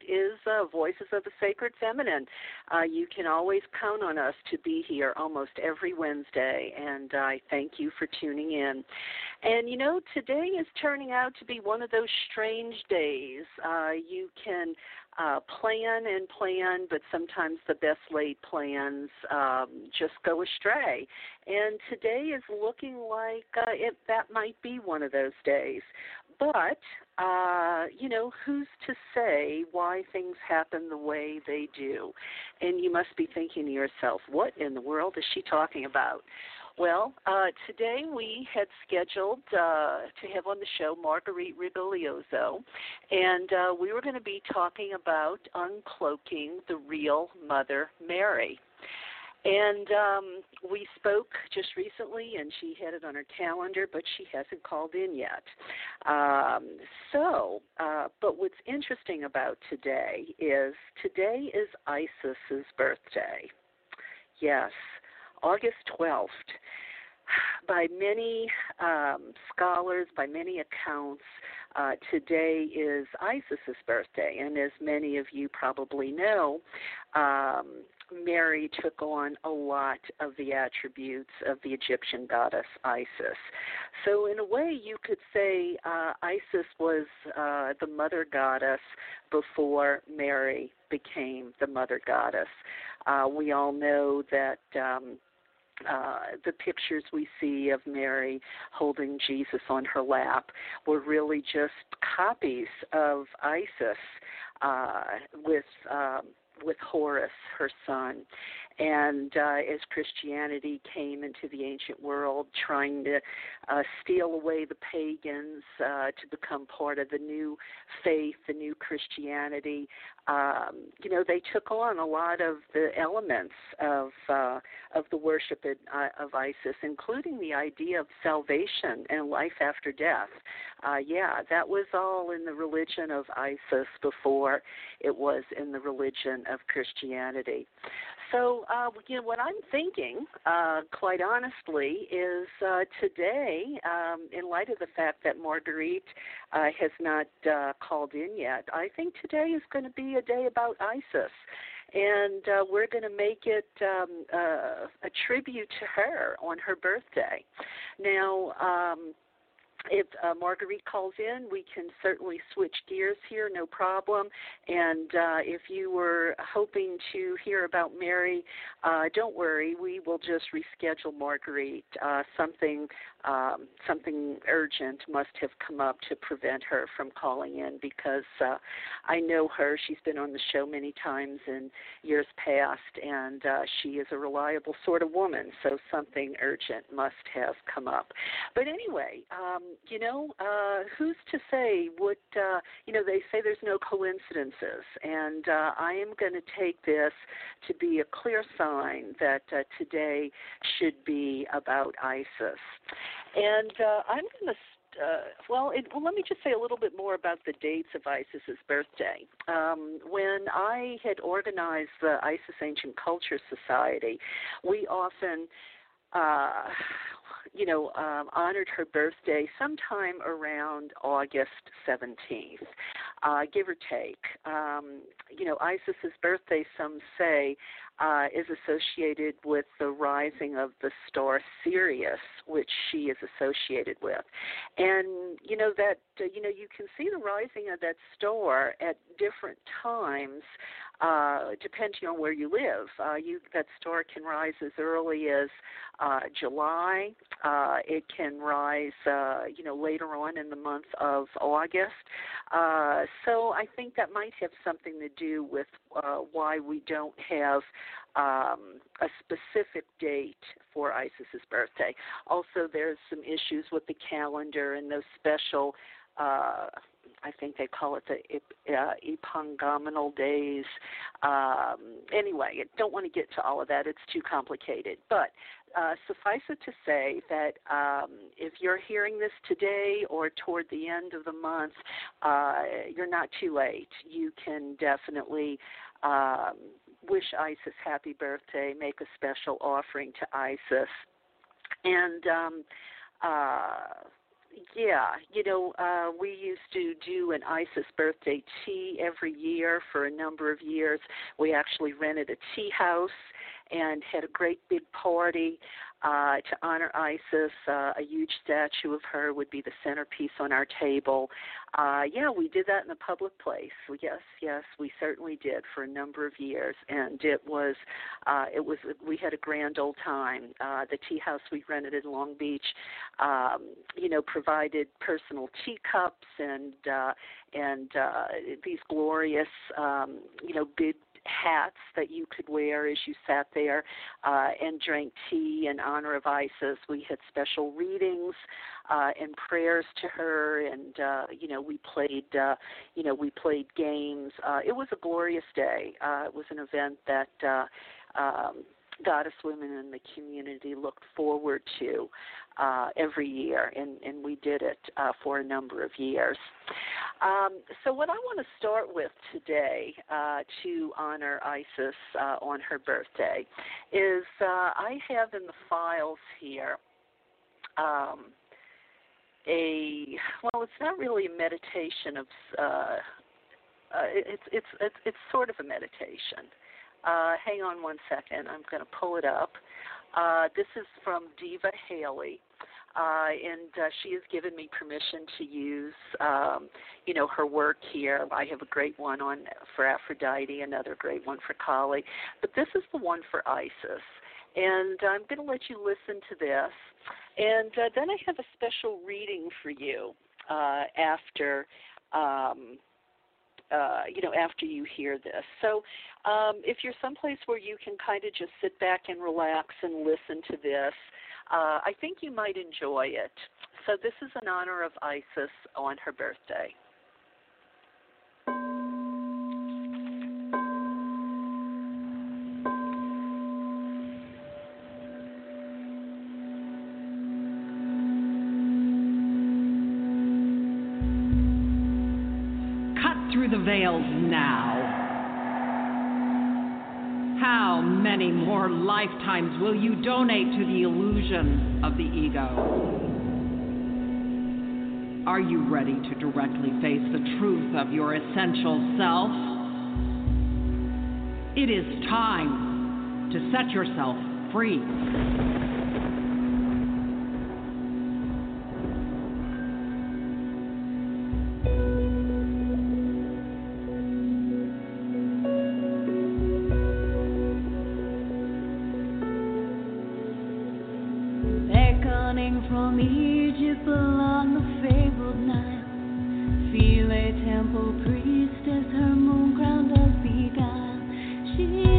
it is uh, Voices of the Sacred Feminine. Uh, you can always count on us to be here almost every Wednesday, and I thank you for tuning in. And you know, today is turning out to be one of those strange days. Uh, you can uh, plan and plan, but sometimes the best laid plans um, just go astray. And today is looking like uh, it, that might be one of those days. But, uh, you know, who's to say why things happen the way they do? And you must be thinking to yourself, what in the world is she talking about? Well, uh, today we had scheduled uh, to have on the show Marguerite Rigoglioso, and uh, we were going to be talking about uncloaking the real Mother Mary. And um, we spoke just recently, and she had it on her calendar, but she hasn't called in yet. Um, so, uh, but what's interesting about today is today is Isis's birthday. Yes, August 12th. By many um, scholars, by many accounts, uh, today is Isis's birthday, and as many of you probably know, um, Mary took on a lot of the attributes of the Egyptian goddess Isis. So, in a way, you could say uh, Isis was uh, the mother goddess before Mary became the mother goddess. Uh, we all know that. Um, uh, the pictures we see of Mary holding Jesus on her lap were really just copies of Isis uh, with um, with Horus, her son. And uh, as Christianity came into the ancient world, trying to uh, steal away the pagans uh, to become part of the new faith, the new Christianity, um, you know, they took on a lot of the elements of uh, of the worship of, uh, of ISIS, including the idea of salvation and life after death. Uh, yeah, that was all in the religion of ISIS before it was in the religion of Christianity. So, uh, you know, what I'm thinking, uh, quite honestly, is uh, today, um, in light of the fact that Marguerite uh, has not uh, called in yet, I think today is going to be a day about ISIS. And uh, we're going to make it um, uh, a tribute to her on her birthday. Now, um, if uh, Marguerite calls in, we can certainly switch gears here, no problem. And uh, if you were hoping to hear about Mary, uh, don't worry, we will just reschedule Marguerite. Uh, something um, something urgent must have come up to prevent her from calling in because uh, I know her. She's been on the show many times in years past, and uh, she is a reliable sort of woman. So something urgent must have come up. But anyway. Um, you know, uh, who's to say what, uh, you know, they say there's no coincidences. And uh, I am going to take this to be a clear sign that uh, today should be about ISIS. And uh, I'm going to uh, well, it, well, let me just say a little bit more about the dates of Isis's birthday. Um, when I had organized the Isis Ancient Culture Society, we often uh, you know, um, honored her birthday sometime around August 17th, uh, give or take. Um, you know, Isis's birthday, some say, uh, is associated with the rising of the star Sirius, which she is associated with. And, you know, that, uh, you know, you can see the rising of that star at different times uh, depending on where you live. Uh, you that star can rise as early as uh, July. Uh, it can rise, uh, you know, later on in the month of August. Uh, so I think that might have something to do with uh, why we don't have um, a specific date for Isis's birthday. Also, there's some issues with the calendar and those special uh, I think they call it the uh, epagomenal days. Um, anyway, I don't want to get to all of that; it's too complicated. But uh, suffice it to say that um, if you're hearing this today or toward the end of the month, uh, you're not too late. You can definitely um, wish Isis happy birthday, make a special offering to Isis, and um, uh, yeah, you know, uh, we used to do an Isis birthday tea every year for a number of years. We actually rented a tea house and had a great big party uh, to honor Isis. Uh, a huge statue of her would be the centerpiece on our table. Uh, yeah, we did that in a public place. Yes, yes, we certainly did for a number of years, and it was, uh, it was. We had a grand old time. Uh, the tea house we rented in Long Beach, um, you know, provided personal teacups and uh, and uh, these glorious, um, you know, big hats that you could wear as you sat there uh, and drank tea in honor of Isis. We had special readings uh, and prayers to her, and uh, you know we played uh, you know we played games. Uh, it was a glorious day. Uh, it was an event that. Uh, um, goddess women in the community looked forward to uh, every year, and, and we did it uh, for a number of years. Um, so, what I want to start with today uh, to honor Isis uh, on her birthday is uh, I have in the files here. Um, a well, it's not really a meditation of. Uh, it's it's it's it's sort of a meditation. Hang on one second. I'm going to pull it up. Uh, this is from Diva Haley. Uh, and uh, she has given me permission to use, um, you know, her work here. I have a great one on for Aphrodite, another great one for Kali, but this is the one for Isis. And I'm going to let you listen to this, and uh, then I have a special reading for you uh, after. Um, uh, you know, after you hear this. So, um, if you're someplace where you can kind of just sit back and relax and listen to this, uh, I think you might enjoy it. So, this is in honor of Isis on her birthday. Now. How many more lifetimes will you donate to the illusion of the ego? Are you ready to directly face the truth of your essential self? It is time to set yourself free. Veiled memories pouring through our minds, awakening the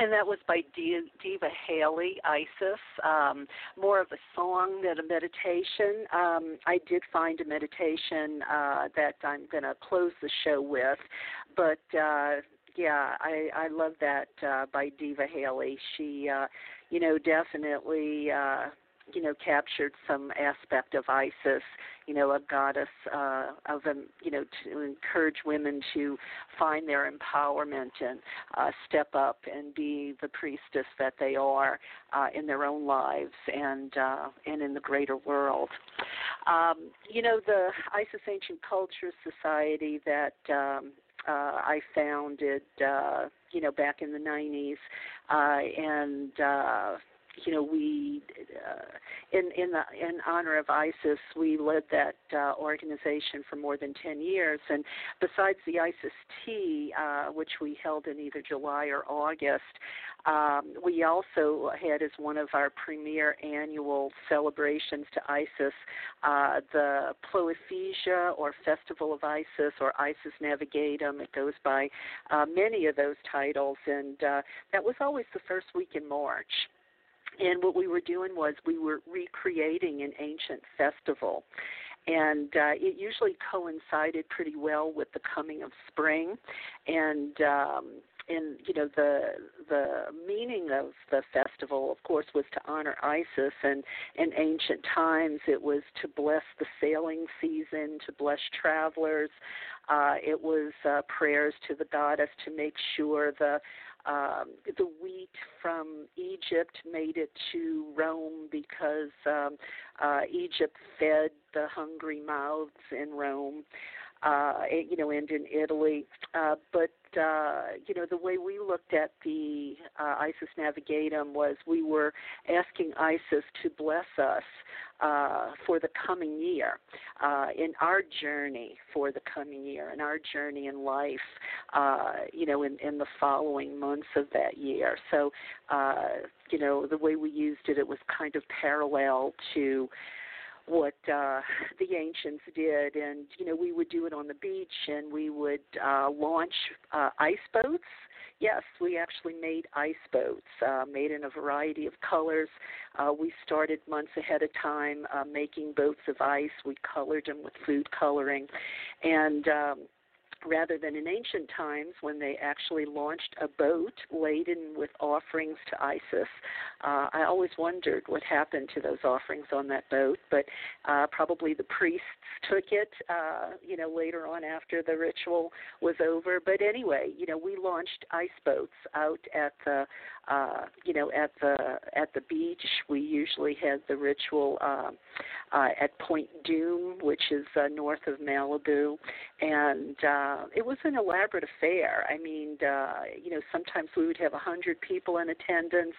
And that was by Diva Haley, Isis. Um, more of a song than a meditation. Um, I did find a meditation uh, that I'm going to close the show with, but uh, yeah, I I love that uh, by Diva Haley. She, uh, you know, definitely. Uh, you know, captured some aspect of Isis, you know, a goddess uh, of, um, you know, to encourage women to find their empowerment and uh, step up and be the priestess that they are uh, in their own lives and uh, and in the greater world. Um, you know, the Isis Ancient Culture Society that um, uh, I founded, uh, you know, back in the 90s, uh, and uh, you know, we uh, in in the in honor of ISIS, we led that uh, organization for more than 10 years. And besides the ISIS Tea, uh, which we held in either July or August, um, we also had as one of our premier annual celebrations to ISIS uh, the Ploiaphesia or Festival of ISIS or ISIS Navigatum. It goes by uh, many of those titles, and uh, that was always the first week in March. And what we were doing was we were recreating an ancient festival. And uh, it usually coincided pretty well with the coming of spring. And um, and you know the the meaning of the festival of course was to honor Isis and in ancient times it was to bless the sailing season to bless travelers uh it was uh prayers to the goddess to make sure the um, the wheat from Egypt made it to Rome because um, uh, Egypt fed the hungry mouths in Rome. Uh, you know, and in Italy. Uh, but uh, you know, the way we looked at the uh, Isis Navigatum was we were asking Isis to bless us uh, for the coming year, uh, in our journey for the coming year, in our journey in life, uh, you know, in, in the following months of that year. So, uh, you know, the way we used it, it was kind of parallel to what uh, the ancients did, and you know we would do it on the beach, and we would uh, launch uh, ice boats. Yes, we actually made ice boats, uh, made in a variety of colors. Uh, we started months ahead of time uh, making boats of ice. We colored them with food coloring, and um, rather than in ancient times when they actually launched a boat laden with offerings to Isis. Uh, I always wondered what happened to those offerings on that boat, but uh, probably the priests took it, uh, you know, later on after the ritual was over. But anyway, you know, we launched ice boats out at the, uh, you know, at the at the beach. We usually had the ritual uh, uh, at Point Dume, which is uh, north of Malibu, and uh, it was an elaborate affair. I mean, uh, you know, sometimes we would have a hundred people in attendance.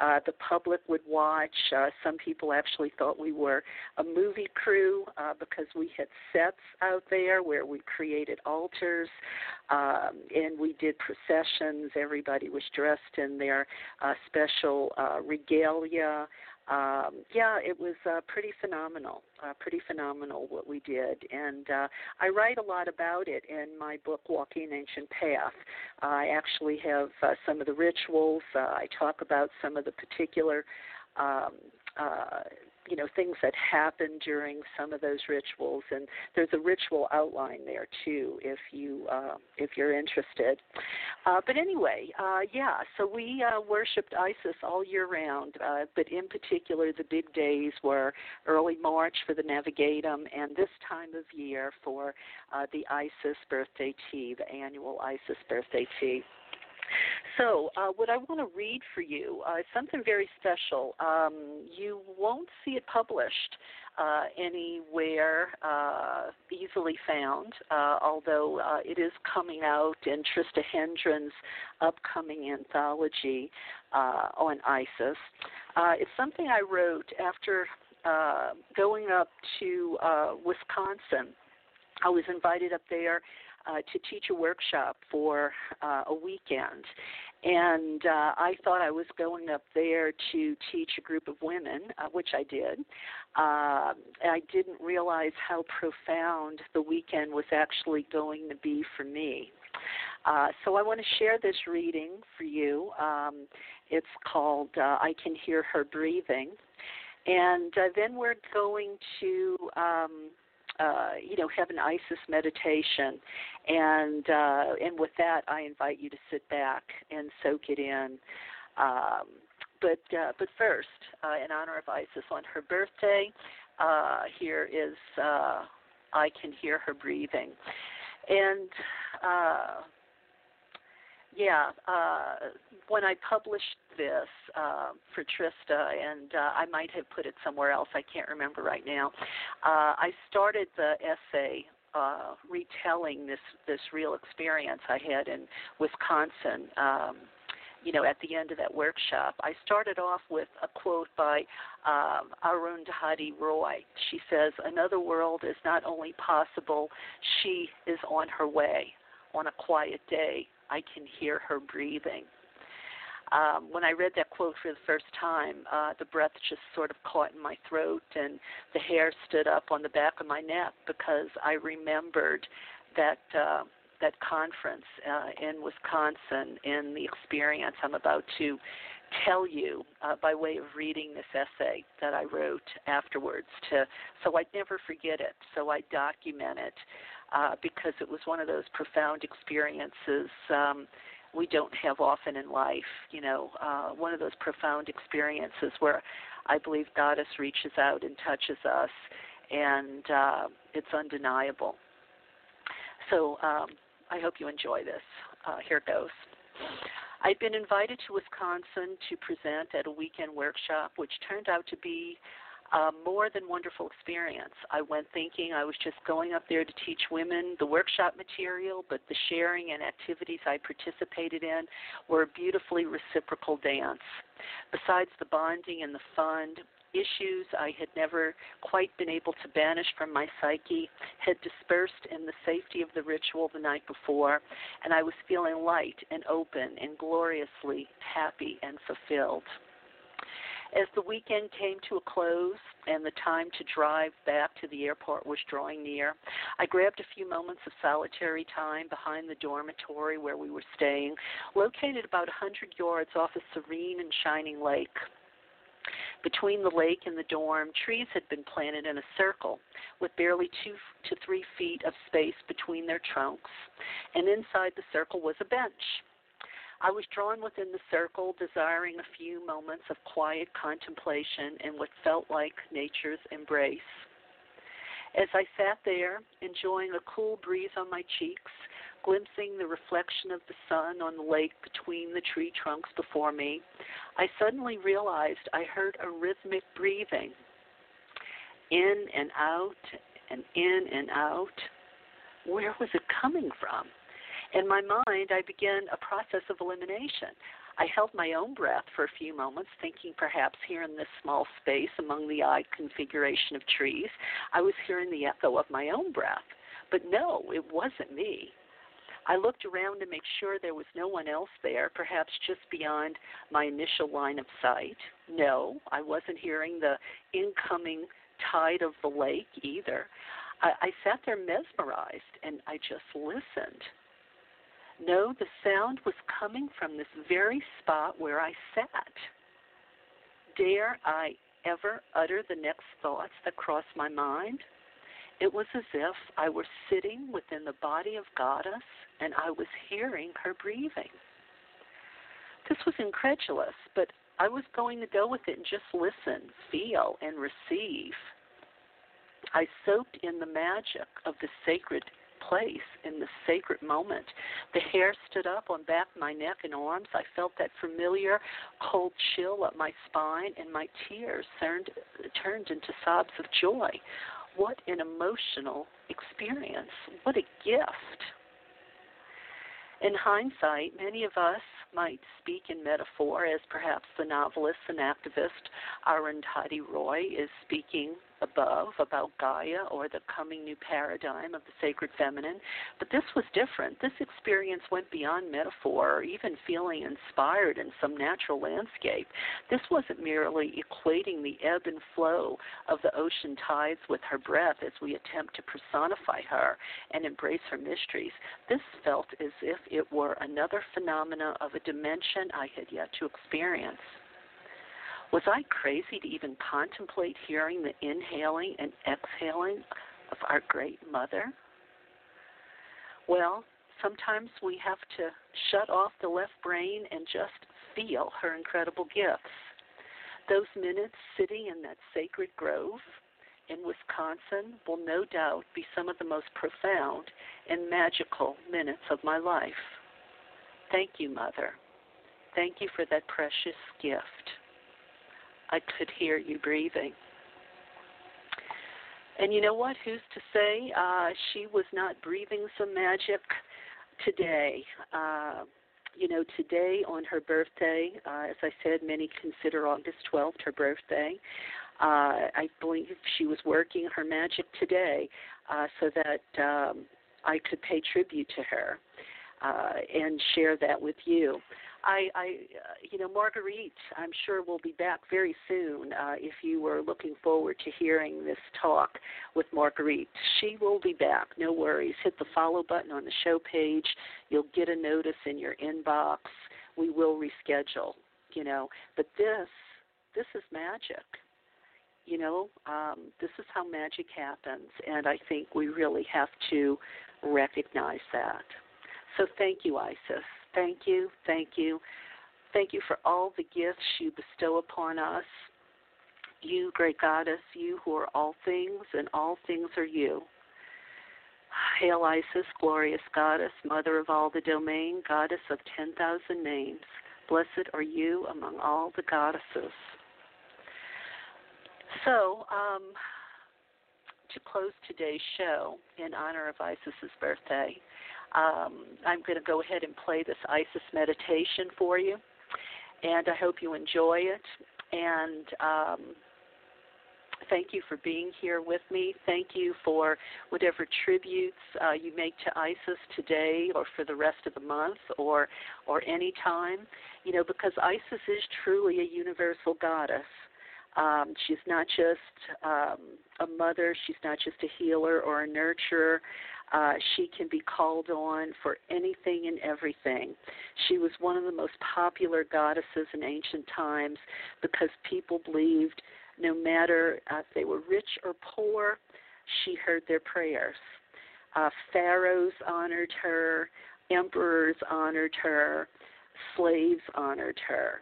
Uh, the public would watch. Uh, some people actually thought we were a movie crew uh, because we had sets out there where we created altars um, and we did processions. Everybody was dressed in their uh, special uh, regalia um, yeah, it was uh, pretty phenomenal, uh, pretty phenomenal what we did, and uh, I write a lot about it in my book Walking Ancient Path. I actually have uh, some of the rituals. Uh, I talk about some of the particular um, uh, you know things that happen during some of those rituals and there's a ritual outline there too if you uh, if you're interested. Uh, but anyway uh, yeah so we uh, worshipped isis all year round uh, but in particular the big days were early march for the navigatum and this time of year for uh, the isis birthday tea the annual isis birthday tea so, uh, what I want to read for you uh, is something very special. Um, you won't see it published uh, anywhere uh, easily found, uh, although uh, it is coming out in Trista Hendren's upcoming anthology on ISIS. it's something I wrote after going up to Wisconsin. I was invited up there uh, to teach a workshop for uh, a weekend. And uh, I thought I was going up there to teach a group of women, uh, which I did. Uh, I didn't realize how profound the weekend was actually going to be for me. Uh, so I want to share this reading for you. Um, it's called uh, I Can Hear Her Breathing. And uh, then we're going to um, uh, you know, have an ISIS meditation, and uh, and with that, I invite you to sit back and soak it in. Um, but uh, but first, uh, in honor of Isis on her birthday, uh, here is uh, I can hear her breathing, and uh, yeah, uh, when I published this uh, for Trista, and uh, I might have put it somewhere else, I can't remember right now. Uh, I started the essay uh, retelling this this real experience I had in Wisconsin. Um, you know, at the end of that workshop, I started off with a quote by um, Arundhati Roy. She says, "Another world is not only possible; she is on her way." On a quiet day, I can hear her breathing. Um, when I read that quote for the first time, uh, the breath just sort of caught in my throat and the hair stood up on the back of my neck because I remembered that uh, that conference uh, in Wisconsin and the experience I'm about to tell you uh, by way of reading this essay that I wrote afterwards to so I'd never forget it so I document it uh, because it was one of those profound experiences um, we don't have often in life. You know, uh, one of those profound experiences where I believe Goddess reaches out and touches us, and uh, it's undeniable. So um, I hope you enjoy this. Uh, here goes. I'd been invited to Wisconsin to present at a weekend workshop, which turned out to be a more than wonderful experience. I went thinking I was just going up there to teach women the workshop material, but the sharing and activities I participated in were a beautifully reciprocal dance. Besides the bonding and the fun, issues I had never quite been able to banish from my psyche had dispersed in the safety of the ritual the night before, and I was feeling light and open and gloriously happy and fulfilled. As the weekend came to a close and the time to drive back to the airport was drawing near, I grabbed a few moments of solitary time behind the dormitory where we were staying, located about a hundred yards off a serene and shining lake. Between the lake and the dorm, trees had been planted in a circle with barely two to three feet of space between their trunks, and inside the circle was a bench. I was drawn within the circle, desiring a few moments of quiet contemplation in what felt like nature's embrace. As I sat there, enjoying a cool breeze on my cheeks, glimpsing the reflection of the sun on the lake between the tree trunks before me, I suddenly realized I heard a rhythmic breathing in and out and in and out. Where was it coming from? In my mind, I began a process of elimination. I held my own breath for a few moments, thinking perhaps here in this small space among the odd configuration of trees, I was hearing the echo of my own breath. But no, it wasn't me. I looked around to make sure there was no one else there, perhaps just beyond my initial line of sight. No, I wasn't hearing the incoming tide of the lake either. I, I sat there mesmerized and I just listened. No, the sound was coming from this very spot where I sat. Dare I ever utter the next thoughts that crossed my mind? It was as if I were sitting within the body of Goddess and I was hearing her breathing. This was incredulous, but I was going to go with it and just listen, feel, and receive. I soaked in the magic of the sacred place in the sacred moment. The hair stood up on back of my neck and arms. I felt that familiar cold chill up my spine, and my tears turned turned into sobs of joy. What an emotional experience! What a gift! In hindsight, many of us might speak in metaphor, as perhaps the novelist and activist Arundhati Roy is speaking above about Gaia or the coming new paradigm of the sacred feminine, but this was different. This experience went beyond metaphor or even feeling inspired in some natural landscape. This wasn't merely equating the ebb and flow of the ocean tides with her breath as we attempt to personify her and embrace her mysteries. This felt as if it were another phenomena of a dimension I had yet to experience. Was I crazy to even contemplate hearing the inhaling and exhaling of our great mother? Well, sometimes we have to shut off the left brain and just feel her incredible gifts. Those minutes sitting in that sacred grove in Wisconsin will no doubt be some of the most profound and magical minutes of my life. Thank you, Mother. Thank you for that precious gift. I could hear you breathing. And you know what? Who's to say uh, she was not breathing some magic today? Uh, you know, today on her birthday, uh, as I said, many consider August 12th her birthday. Uh, I believe she was working her magic today uh, so that um, I could pay tribute to her uh, and share that with you. I, I uh, you know, Marguerite, I'm sure will be back very soon. Uh, if you were looking forward to hearing this talk with Marguerite, she will be back. No worries. Hit the follow button on the show page. You'll get a notice in your inbox. We will reschedule. You know, but this, this is magic. You know, um, this is how magic happens, and I think we really have to recognize that. So thank you, Isis. Thank you, thank you. Thank you for all the gifts you bestow upon us. You, great goddess, you who are all things, and all things are you. Hail Isis, glorious goddess, mother of all the domain, goddess of 10,000 names. Blessed are you among all the goddesses. So, um, to close today's show in honor of Isis's birthday, um, I'm going to go ahead and play this Isis meditation for you, and I hope you enjoy it. And um, thank you for being here with me. Thank you for whatever tributes uh, you make to Isis today, or for the rest of the month, or or any time. You know, because Isis is truly a universal goddess. Um, she's not just um, a mother, she's not just a healer or a nurturer. Uh, she can be called on for anything and everything. She was one of the most popular goddesses in ancient times because people believed no matter uh, if they were rich or poor, she heard their prayers. Uh, pharaohs honored her, emperors honored her, slaves honored her.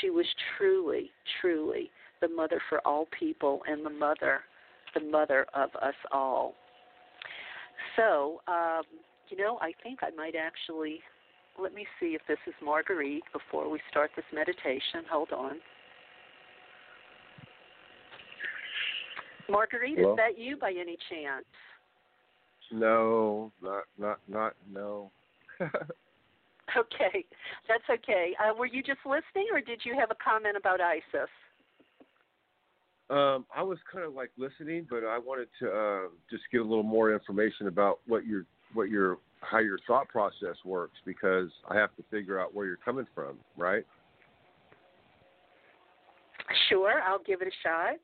She was truly, truly the mother for all people and the mother, the mother of us all. So, um, you know, I think I might actually let me see if this is Marguerite before we start this meditation. Hold on. Marguerite, Hello? is that you by any chance? No, not not not no. Okay, that's okay. Uh, were you just listening, or did you have a comment about ISIS? Um, I was kind of like listening, but I wanted to uh, just get a little more information about what your what your how your thought process works because I have to figure out where you're coming from, right? Sure, I'll give it a shot.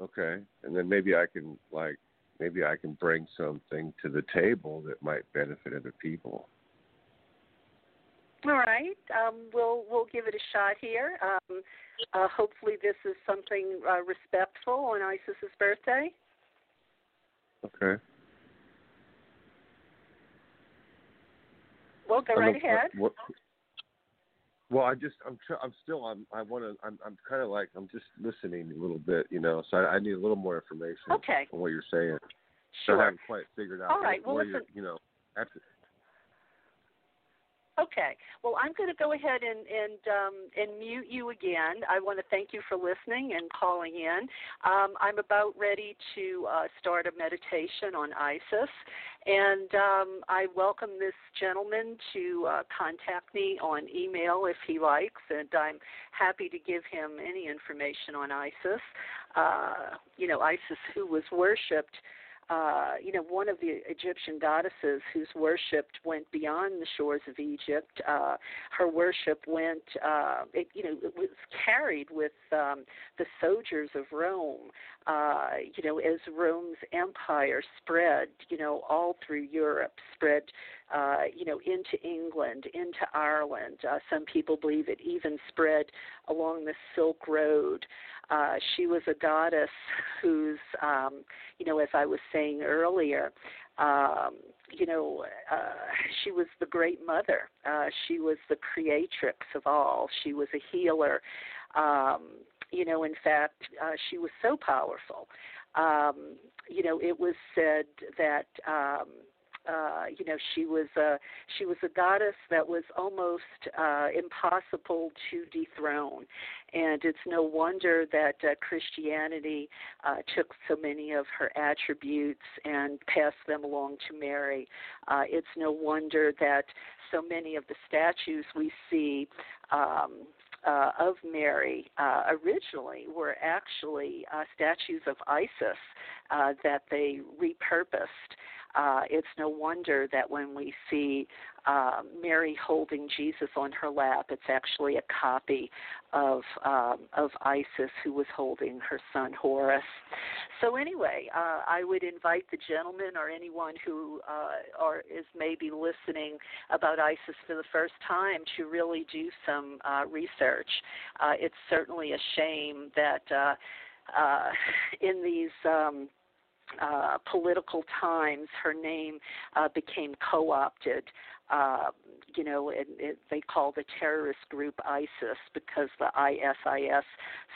Okay, and then maybe I can like maybe I can bring something to the table that might benefit other people. All right, um, we'll we'll give it a shot here. Um, uh, hopefully, this is something uh, respectful on Isis's birthday. Okay. Well, go right know ahead. What, well, I just I'm tr- I'm still I'm I want to I'm I'm kind of like I'm just listening a little bit, you know. So I, I need a little more information Okay. on what you're saying. So I haven't quite figured out All right, well, listen- you know, after, Okay. Well, I'm going to go ahead and and um, and mute you again. I want to thank you for listening and calling in. Um, I'm about ready to uh, start a meditation on ISIS, and um, I welcome this gentleman to uh, contact me on email if he likes, and I'm happy to give him any information on ISIS. Uh, you know, ISIS, who was worshipped uh, you know, one of the Egyptian goddesses whose worshipped went beyond the shores of Egypt. Uh, her worship went, uh, it, you know, it was carried with um, the soldiers of Rome. Uh, you know, as Rome's empire spread, you know, all through Europe, spread, uh, you know, into England, into Ireland. Uh, some people believe it even spread along the Silk Road. Uh, she was a goddess whose, um, you know, as I was saying earlier, um, you know, uh, she was the great mother. Uh, she was the creatrix of all. She was a healer. Um, you know, in fact, uh, she was so powerful. Um, you know, it was said that. Um, uh, you know, she was a she was a goddess that was almost uh, impossible to dethrone, and it's no wonder that uh, Christianity uh, took so many of her attributes and passed them along to Mary. Uh, it's no wonder that so many of the statues we see. Um, uh, of Mary uh, originally were actually uh, statues of Isis uh, that they repurposed. Uh, it's no wonder that when we see uh, Mary holding Jesus on her lap, it's actually a copy of um, of Isis who was holding her son Horus. So anyway, uh, I would invite the gentleman or anyone who uh, or is maybe listening about Isis for the first time to really do some uh, research. Uh, it's certainly a shame that uh, in these um, uh, political times, her name uh, became co-opted. Uh, you know, it, it, they call the terrorist group ISIS because the ISIS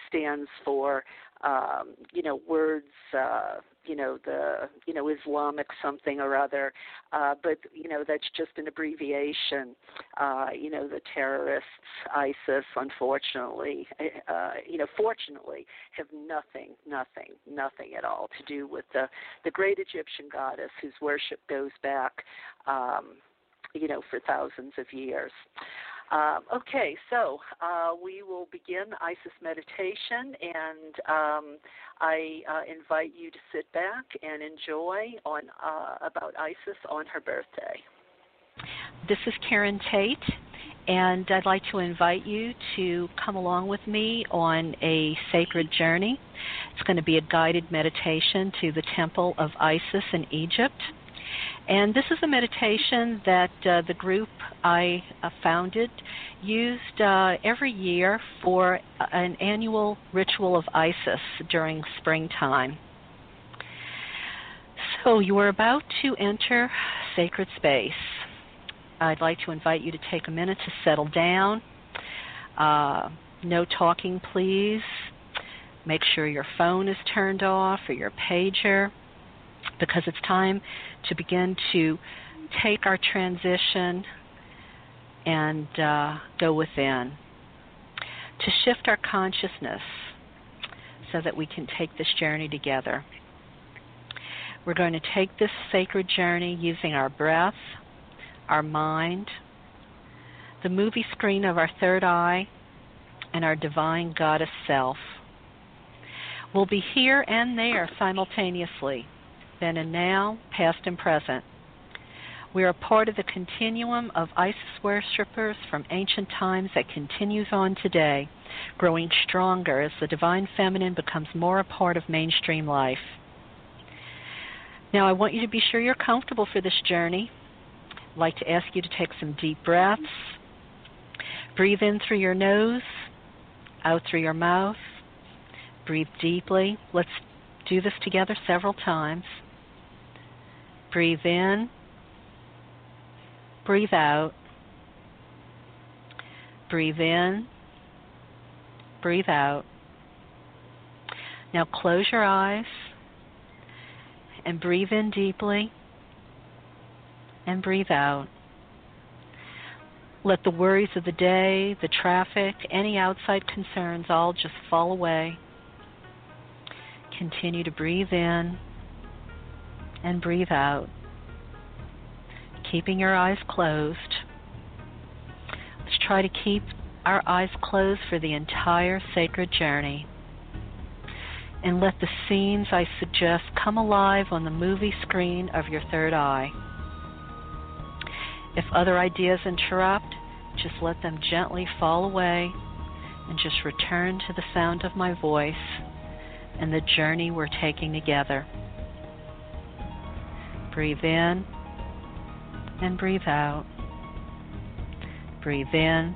stands for um, you know words uh, you know the you know Islamic something or other, uh, but you know that's just an abbreviation. Uh, you know the terrorists, ISIS, unfortunately, uh, you know fortunately, have nothing, nothing, nothing at all to do with the the great Egyptian goddess whose worship goes back, um, you know, for thousands of years. Um, okay, so uh, we will begin Isis meditation, and um, I uh, invite you to sit back and enjoy on uh, about Isis on her birthday. This is Karen Tate, and I'd like to invite you to come along with me on a sacred journey. It's going to be a guided meditation to the temple of Isis in Egypt. And this is a meditation that uh, the group I uh, founded used uh, every year for an annual ritual of Isis during springtime. So you are about to enter sacred space. I'd like to invite you to take a minute to settle down. Uh, no talking, please. Make sure your phone is turned off or your pager because it's time to begin to take our transition and uh, go within, to shift our consciousness so that we can take this journey together. We're going to take this sacred journey using our breath, our mind, the movie screen of our third eye, and our divine goddess self. We'll be here and there simultaneously then and now, past and present. We are part of the continuum of Isis worshippers from ancient times that continues on today, growing stronger as the divine feminine becomes more a part of mainstream life. Now, I want you to be sure you're comfortable for this journey. I'd like to ask you to take some deep breaths. Breathe in through your nose, out through your mouth. Breathe deeply. Let's do this together several times. Breathe in, breathe out, breathe in, breathe out. Now close your eyes and breathe in deeply and breathe out. Let the worries of the day, the traffic, any outside concerns all just fall away. Continue to breathe in and breathe out, keeping your eyes closed. Let's try to keep our eyes closed for the entire sacred journey. And let the scenes I suggest come alive on the movie screen of your third eye. If other ideas interrupt, just let them gently fall away and just return to the sound of my voice and the journey we're taking together. Breathe in and breathe out. Breathe in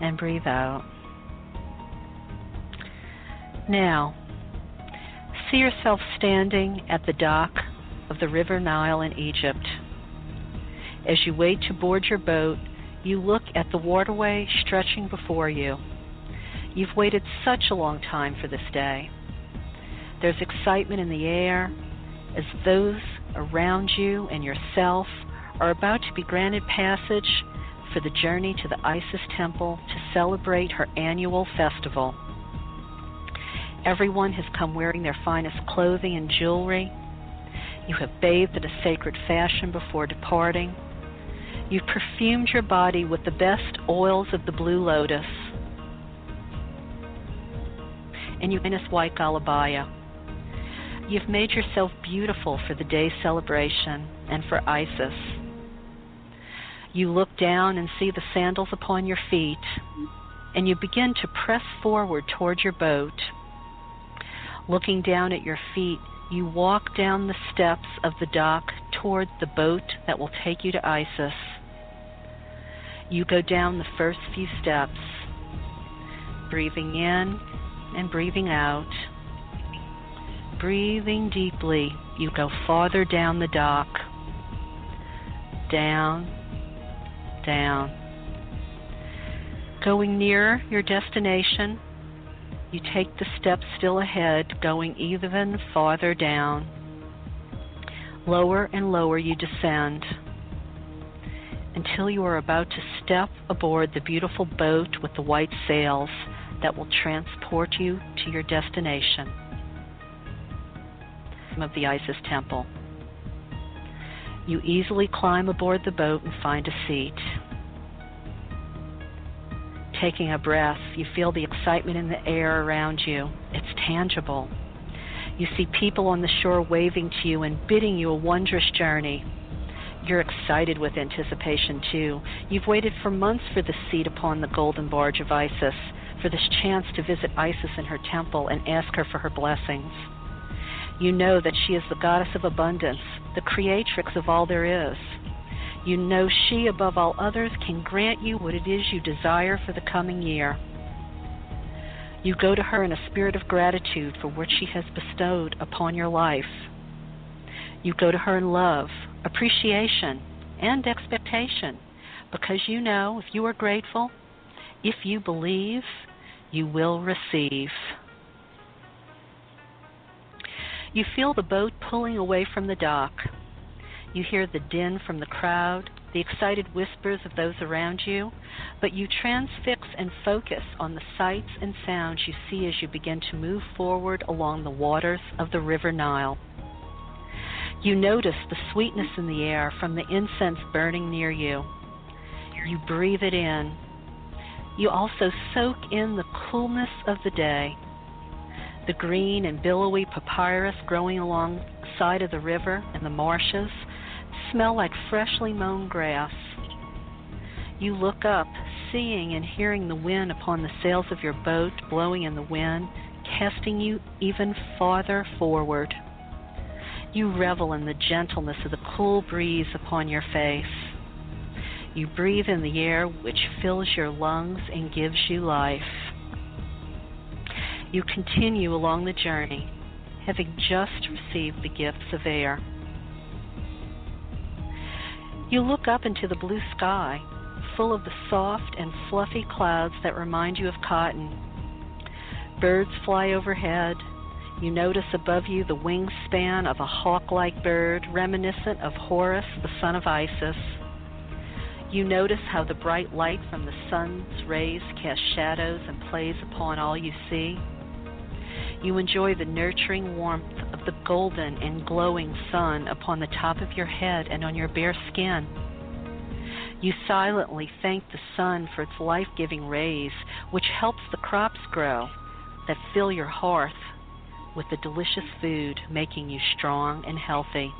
and breathe out. Now, see yourself standing at the dock of the River Nile in Egypt. As you wait to board your boat, you look at the waterway stretching before you. You've waited such a long time for this day. There's excitement in the air, as those around you and yourself are about to be granted passage for the journey to the Isis temple to celebrate her annual festival. Everyone has come wearing their finest clothing and jewelry. You have bathed in a sacred fashion before departing. You've perfumed your body with the best oils of the blue lotus. And you in a white galabaya. You've made yourself beautiful for the day's celebration and for Isis. You look down and see the sandals upon your feet, and you begin to press forward toward your boat. Looking down at your feet, you walk down the steps of the dock toward the boat that will take you to Isis. You go down the first few steps, breathing in and breathing out breathing deeply, you go farther down the dock. Down, down. Going near your destination, You take the steps still ahead, going even farther down. Lower and lower you descend until you are about to step aboard the beautiful boat with the white sails that will transport you to your destination of the Isis temple. You easily climb aboard the boat and find a seat. Taking a breath, you feel the excitement in the air around you. It's tangible. You see people on the shore waving to you and bidding you a wondrous journey. You're excited with anticipation, too. You've waited for months for the seat upon the golden barge of Isis, for this chance to visit Isis in her temple and ask her for her blessings. You know that she is the goddess of abundance, the creatrix of all there is. You know she, above all others, can grant you what it is you desire for the coming year. You go to her in a spirit of gratitude for what she has bestowed upon your life. You go to her in love, appreciation, and expectation because you know if you are grateful, if you believe, you will receive. You feel the boat pulling away from the dock. You hear the din from the crowd, the excited whispers of those around you, but you transfix and focus on the sights and sounds you see as you begin to move forward along the waters of the River Nile. You notice the sweetness in the air from the incense burning near you. You breathe it in. You also soak in the coolness of the day the green and billowy papyrus growing alongside of the river and the marshes smell like freshly mown grass. You look up, seeing and hearing the wind upon the sails of your boat blowing in the wind, casting you even farther forward. You revel in the gentleness of the cool breeze upon your face. You breathe in the air which fills your lungs and gives you life you continue along the journey, having just received the gifts of air. You look up into the blue sky, full of the soft and fluffy clouds that remind you of cotton. Birds fly overhead. You notice above you the wingspan of a hawk like bird reminiscent of Horus, the son of Isis. You notice how the bright light from the sun's rays casts shadows and plays upon all you see. You enjoy the nurturing warmth of the golden and glowing sun upon the top of your head and on your bare skin. You silently thank the sun for its life giving rays, which helps the crops grow that fill your hearth with the delicious food, making you strong and healthy.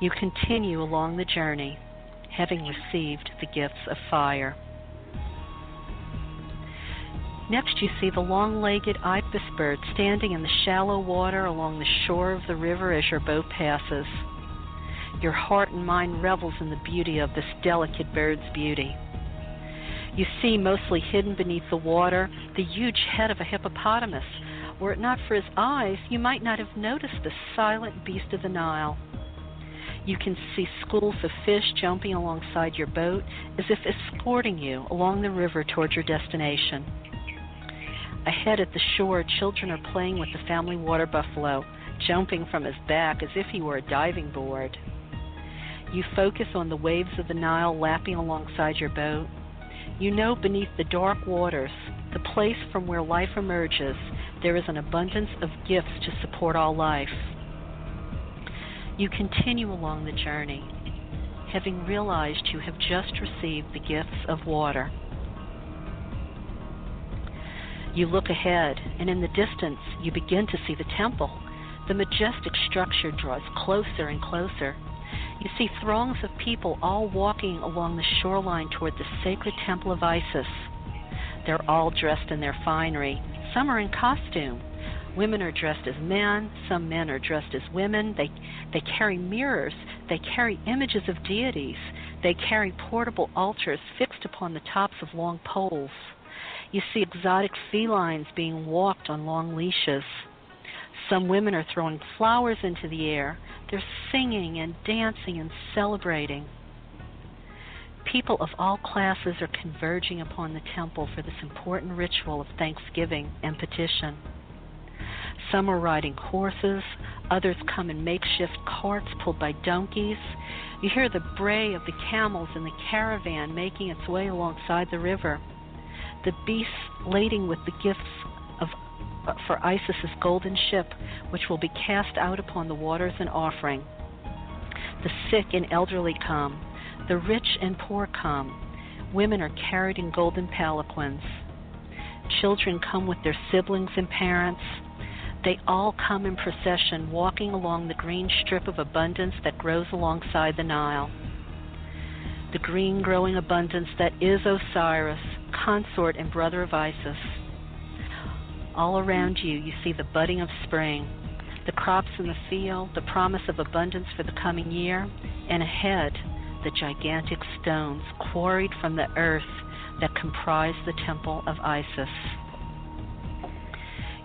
You continue along the journey, having received the gifts of fire. Next, you see the long legged ibis bird standing in the shallow water along the shore of the river as your boat passes. Your heart and mind revels in the beauty of this delicate bird's beauty. You see, mostly hidden beneath the water, the huge head of a hippopotamus. Were it not for his eyes, you might not have noticed this silent beast of the Nile. You can see schools of fish jumping alongside your boat as if escorting you along the river toward your destination. Ahead at the shore, children are playing with the family water buffalo, jumping from his back as if he were a diving board. You focus on the waves of the Nile lapping alongside your boat. You know beneath the dark waters, the place from where life emerges, there is an abundance of gifts to support all life. You continue along the journey, having realized you have just received the gifts of water. You look ahead, and in the distance, you begin to see the temple. The majestic structure draws closer and closer. You see throngs of people all walking along the shoreline toward the sacred temple of Isis. They're all dressed in their finery. Some are in costume. Women are dressed as men, some men are dressed as women. They they carry mirrors, they carry images of deities. They carry portable altars fixed upon the tops of long poles. You see exotic felines being walked on long leashes. Some women are throwing flowers into the air. They're singing and dancing and celebrating. People of all classes are converging upon the temple for this important ritual of thanksgiving and petition. Some are riding horses, others come in makeshift carts pulled by donkeys. You hear the bray of the camels in the caravan making its way alongside the river. The beasts lading with the gifts of, for Isis's golden ship, which will be cast out upon the waters an offering. The sick and elderly come, the rich and poor come. Women are carried in golden palanquins. Children come with their siblings and parents. They all come in procession, walking along the green strip of abundance that grows alongside the Nile. The green growing abundance that is Osiris, consort and brother of Isis. All around you, you see the budding of spring, the crops in the field, the promise of abundance for the coming year, and ahead, the gigantic stones quarried from the earth that comprise the temple of Isis.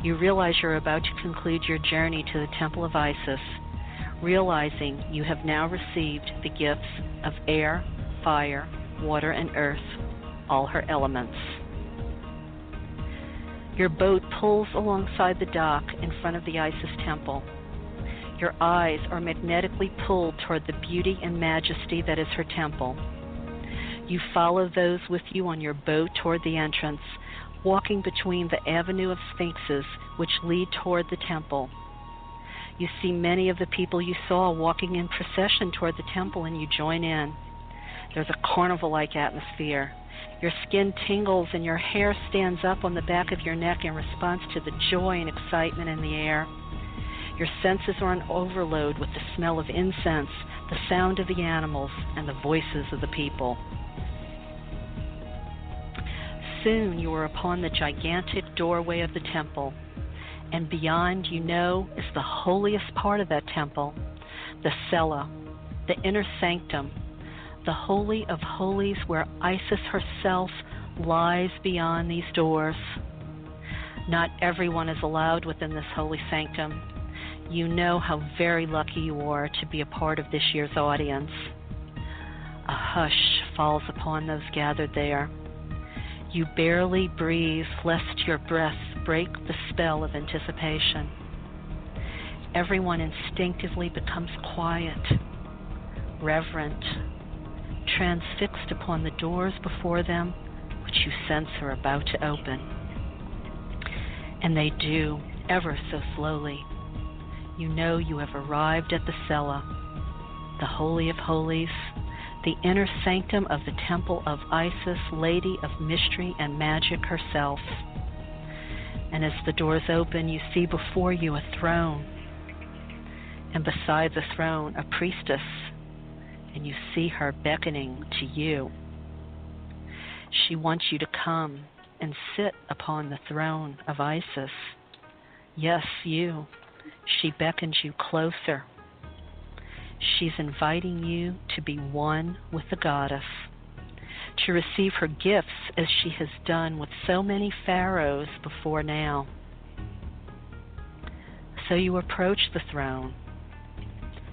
You realize you're about to conclude your journey to the temple of Isis, realizing you have now received the gifts of air, fire, water, and earth, all her elements. Your boat pulls alongside the dock in front of the Isis temple. Your eyes are magnetically pulled toward the beauty and majesty that is her temple. You follow those with you on your boat toward the entrance, walking between the avenue of sphinxes which lead toward the temple. You see many of the people you saw walking in procession toward the temple, and you join in. There's a carnival like atmosphere. Your skin tingles and your hair stands up on the back of your neck in response to the joy and excitement in the air. Your senses are on overload with the smell of incense, the sound of the animals, and the voices of the people. Soon you are upon the gigantic doorway of the temple, and beyond you know is the holiest part of that temple, the cella, the inner sanctum, the holy of holies where Isis herself lies beyond these doors. Not everyone is allowed within this holy sanctum, you know how very lucky you are to be a part of this year's audience. A hush falls upon those gathered there. You barely breathe lest your breath break the spell of anticipation. Everyone instinctively becomes quiet, reverent, transfixed upon the doors before them, which you sense are about to open. And they do, ever so slowly you know you have arrived at the cella, the Holy of Holies, the inner sanctum of the temple of Isis, Lady of Mystery and Magic herself. And as the doors open, you see before you a throne, and beside the throne, a priestess, and you see her beckoning to you. She wants you to come and sit upon the throne of Isis. Yes, you. She beckons you closer. She's inviting you to be one with the goddess, to receive her gifts as she has done with so many pharaohs before now. So you approach the throne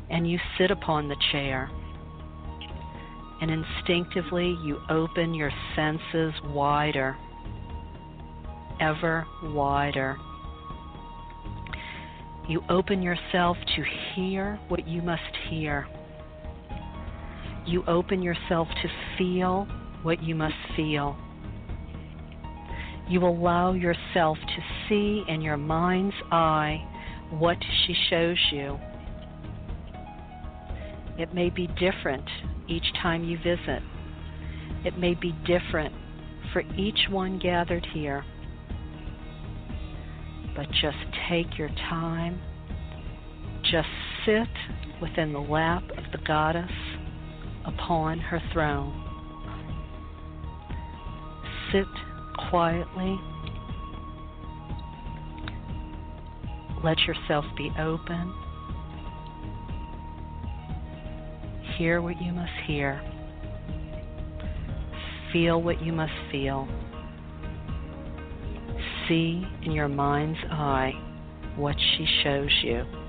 and you sit upon the chair, and instinctively you open your senses wider, ever wider. You open yourself to hear what you must hear. You open yourself to feel what you must feel. You allow yourself to see in your mind's eye what she shows you. It may be different each time you visit. It may be different for each one gathered here but just take your time. Just sit within the lap of the goddess upon her throne. Sit quietly. Let yourself be open. Hear what you must hear. Feel what you must feel see in your mind's eye what she shows you.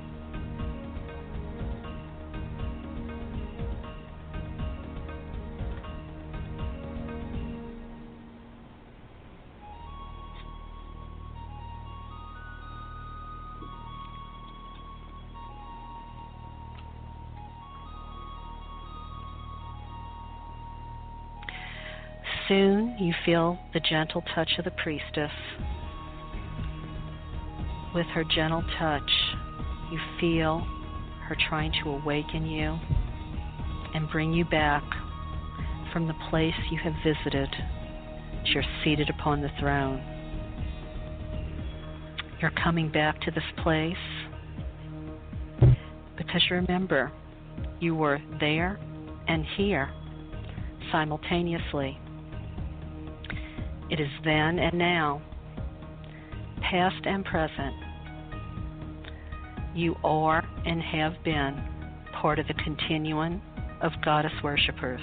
Feel the gentle touch of the priestess. With her gentle touch, you feel her trying to awaken you and bring you back from the place you have visited. You're seated upon the throne. You're coming back to this place because you remember, you were there and here simultaneously. It is then and now, past and present. You are and have been part of the continuum of goddess worshippers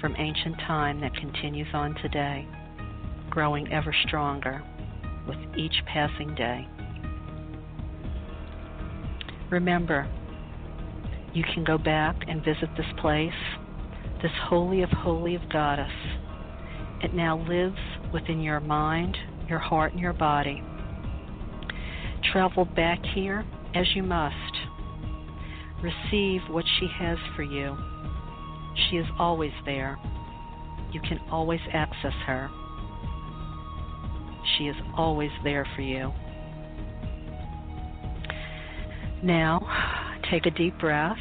from ancient time that continues on today, growing ever stronger with each passing day. Remember, you can go back and visit this place, this holy of holy of goddess. It now lives within your mind, your heart, and your body. Travel back here as you must. Receive what she has for you. She is always there. You can always access her. She is always there for you. Now, take a deep breath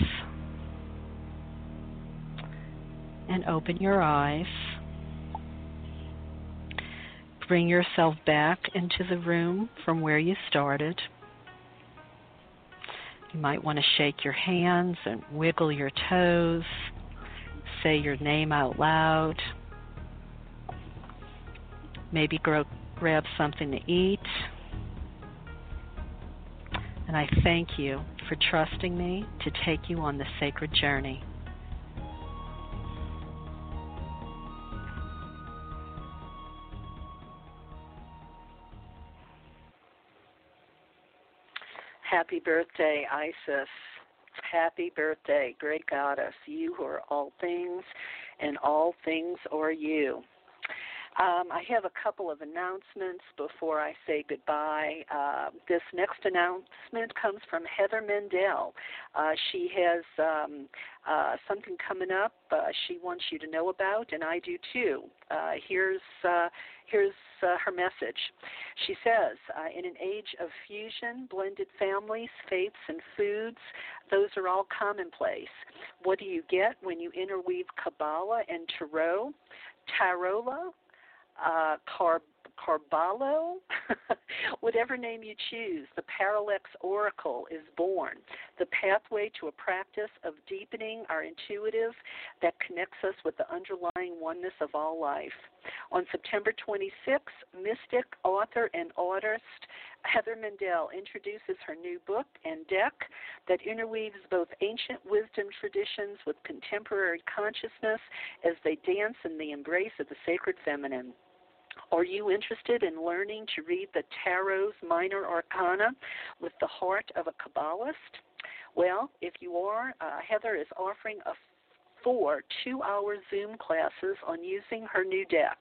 and open your eyes. Bring yourself back into the room from where you started. You might want to shake your hands and wiggle your toes. Say your name out loud. Maybe grow, grab something to eat. And I thank you for trusting me to take you on the sacred journey. Happy birthday, Isis. Happy birthday, great goddess. You who are all things, and all things are you. Um, I have a couple of announcements before I say goodbye. Uh, this next announcement comes from Heather Mendel. Uh, she has um, uh, something coming up uh, she wants you to know about, and I do too. Uh, here's uh, here's her message. She says, "In an age of fusion, blended families, faiths, and foods, those are all commonplace. What do you get when you interweave Kabbalah and Tarot?" Tarola, uh, Car- Carballo, whatever name you choose, the Parallax Oracle is born, the pathway to a practice of deepening our intuitive that connects us with the underlying oneness of all life. On September 26th, mystic, author, and artist Heather Mendel introduces her new book and deck that interweaves both ancient wisdom traditions with contemporary consciousness as they dance in the embrace of the sacred feminine. Are you interested in learning to read the Tarot's minor arcana with the heart of a Kabbalist? Well, if you are, uh, Heather is offering a four two hour Zoom classes on using her new deck.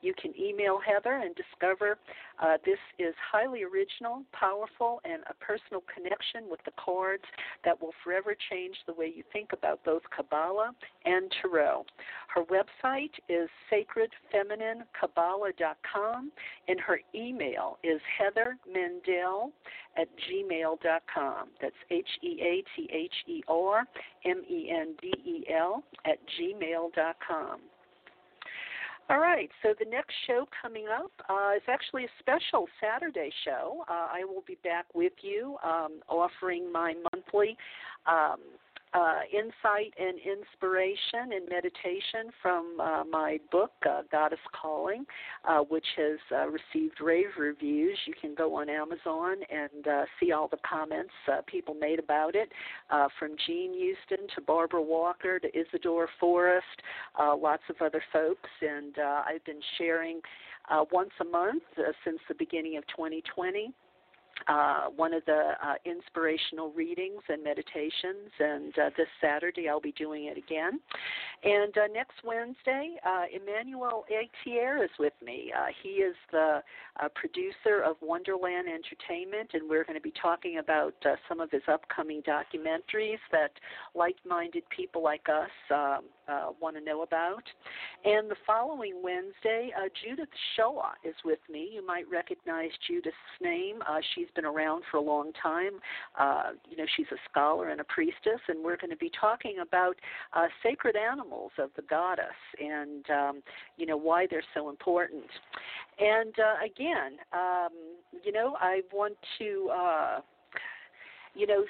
You can email Heather and discover uh, this is highly original, powerful, and a personal connection with the cards that will forever change the way you think about both Kabbalah and Tarot. Her website is sacredfemininekabbalah.com, and her email is heathermendel at gmail.com. That's H E A T H E R M E N D E L at gmail.com. All right, so the next show coming up uh, is actually a special Saturday show. Uh, I will be back with you um, offering my monthly um, uh, insight and inspiration and meditation from uh, my book, uh, Goddess Calling, uh, which has uh, received rave reviews. You can go on Amazon and uh, see all the comments people made about it, from Jean Houston to Barbara Walker to Isidora Forrest, lots of other folks. And I've been sharing once a month since the beginning of 2020 uh, one of the uh, inspirational readings and meditations. And uh, this Saturday, I'll be doing it again. And uh, next Wednesday, uh, Emmanuel Atier is with me. Uh, he is the producer of Wonderland Entertainment, and we're going to be talking about some of his upcoming documentaries that like minded people like us um, uh, want to know about. And the following Wednesday, uh, Judith Shoah is with me. You might recognize Judith's name. Uh, she's been around for a long time. Uh, you know, she's a scholar and a priestess, and we're going to be talking about uh, sacred animals of the goddess and um, you know why they're so important. And uh, again, um, you know, I want to. You know,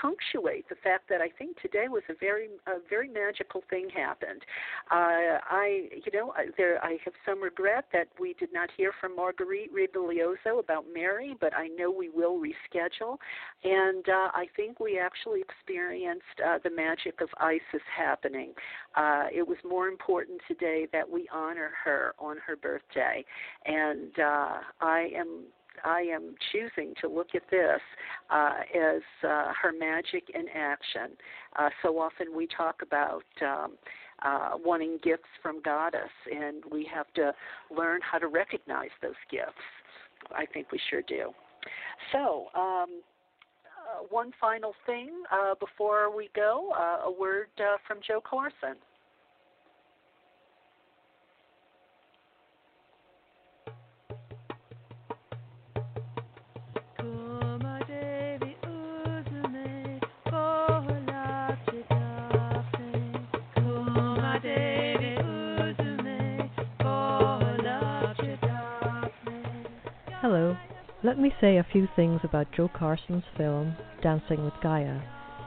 punctuate the fact that I think today was a very a very magical thing happened. Uh, I you know I, there I have some regret that we did not hear from Marguerite Rigoglioso about Mary, but I know we will reschedule, and uh, I think we actually experienced uh, the magic of Isis happening. Uh, it was more important today that we honor her on her birthday, and uh, I am I am choosing to look at this uh, as uh, her magic in action. Uh, so often we talk about um, uh, wanting gifts from Goddess, and we have to learn how to recognize those gifts. I think we sure do. So, um, uh, one final thing uh, before we go a word from Joe Carson. Hello. Let me say a few things about Joe Carson's film, Dancing with Gaia,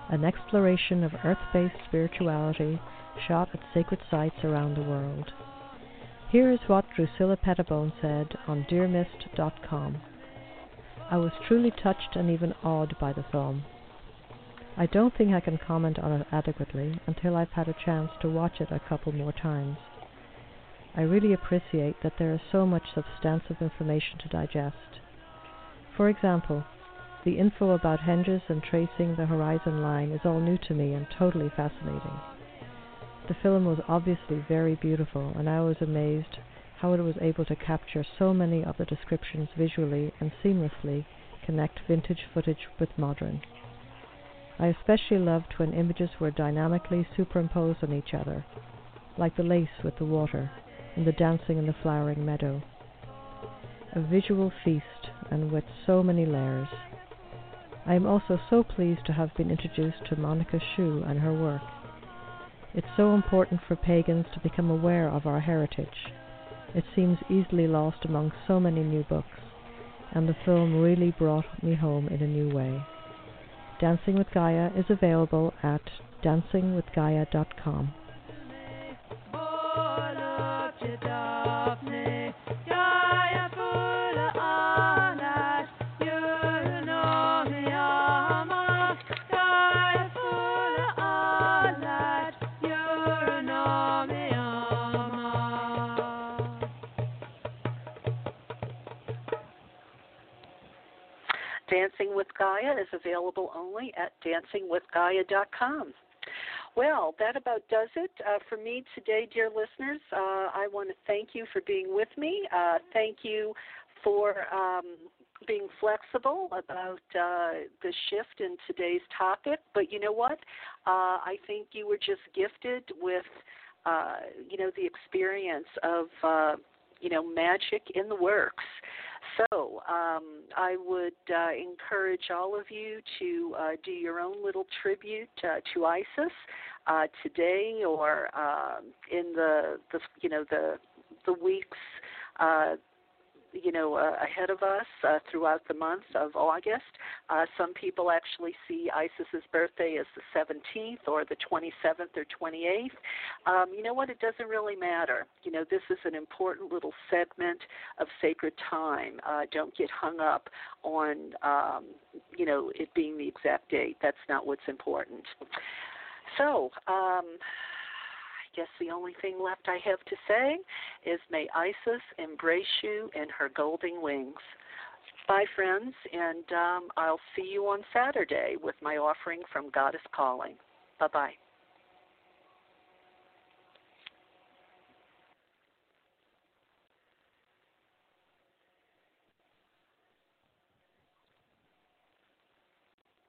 an exploration of earth based spirituality shot at sacred sites around the world. Here is what Drusilla Pettibone said on DearMist.com. I was truly touched and even awed by the film. I don't think I can comment on it adequately until I've had a chance to watch it a couple more times. I really appreciate that there is so much substantive information to digest. For example, the info about henges and tracing the horizon line is all new to me and totally fascinating. The film was obviously very beautiful, and I was amazed how it was able to capture so many of the descriptions visually and seamlessly connect vintage footage with modern. I especially loved when images were dynamically superimposed on each other, like the lace with the water and the dancing in the flowering meadow. A visual feast, and with so many layers. I am also so pleased to have been introduced to Monica Sjöö and her work. It's so important for pagans to become aware of our heritage. It seems easily lost among so many new books, and the film really brought me home in a new way. Dancing with Gaia is available at dancingwithgaia.com. Dancing with Gaia is available only at dancingwithgaia.com. Well, that about does it uh, for me today, dear listeners. Uh, I want to thank you for being with me. Uh, thank you for um, being flexible about uh, the shift in today's topic. But you know what? Uh, I think you were just gifted with, uh, you know, the experience of, you know, magic in the works. So um, I would uh, encourage all of you to uh, do your own little tribute uh, to Isis uh, today or um, in the, the you know the the weeks uh, you know, uh, ahead of us uh, throughout the month of August. Uh, some people actually see Isis's birthday as the 17th or the 27th or 28th. Um, you know what? It doesn't really matter. You know, this is an important little segment of sacred time. Uh, don't get hung up on, um, you know, it being the exact date. That's not what's important. So, um, guess the only thing left I have to say is may Isis embrace you in her golden wings. Bye, friends, and um, I'll see you on Saturday with my offering from Goddess Calling. Bye bye.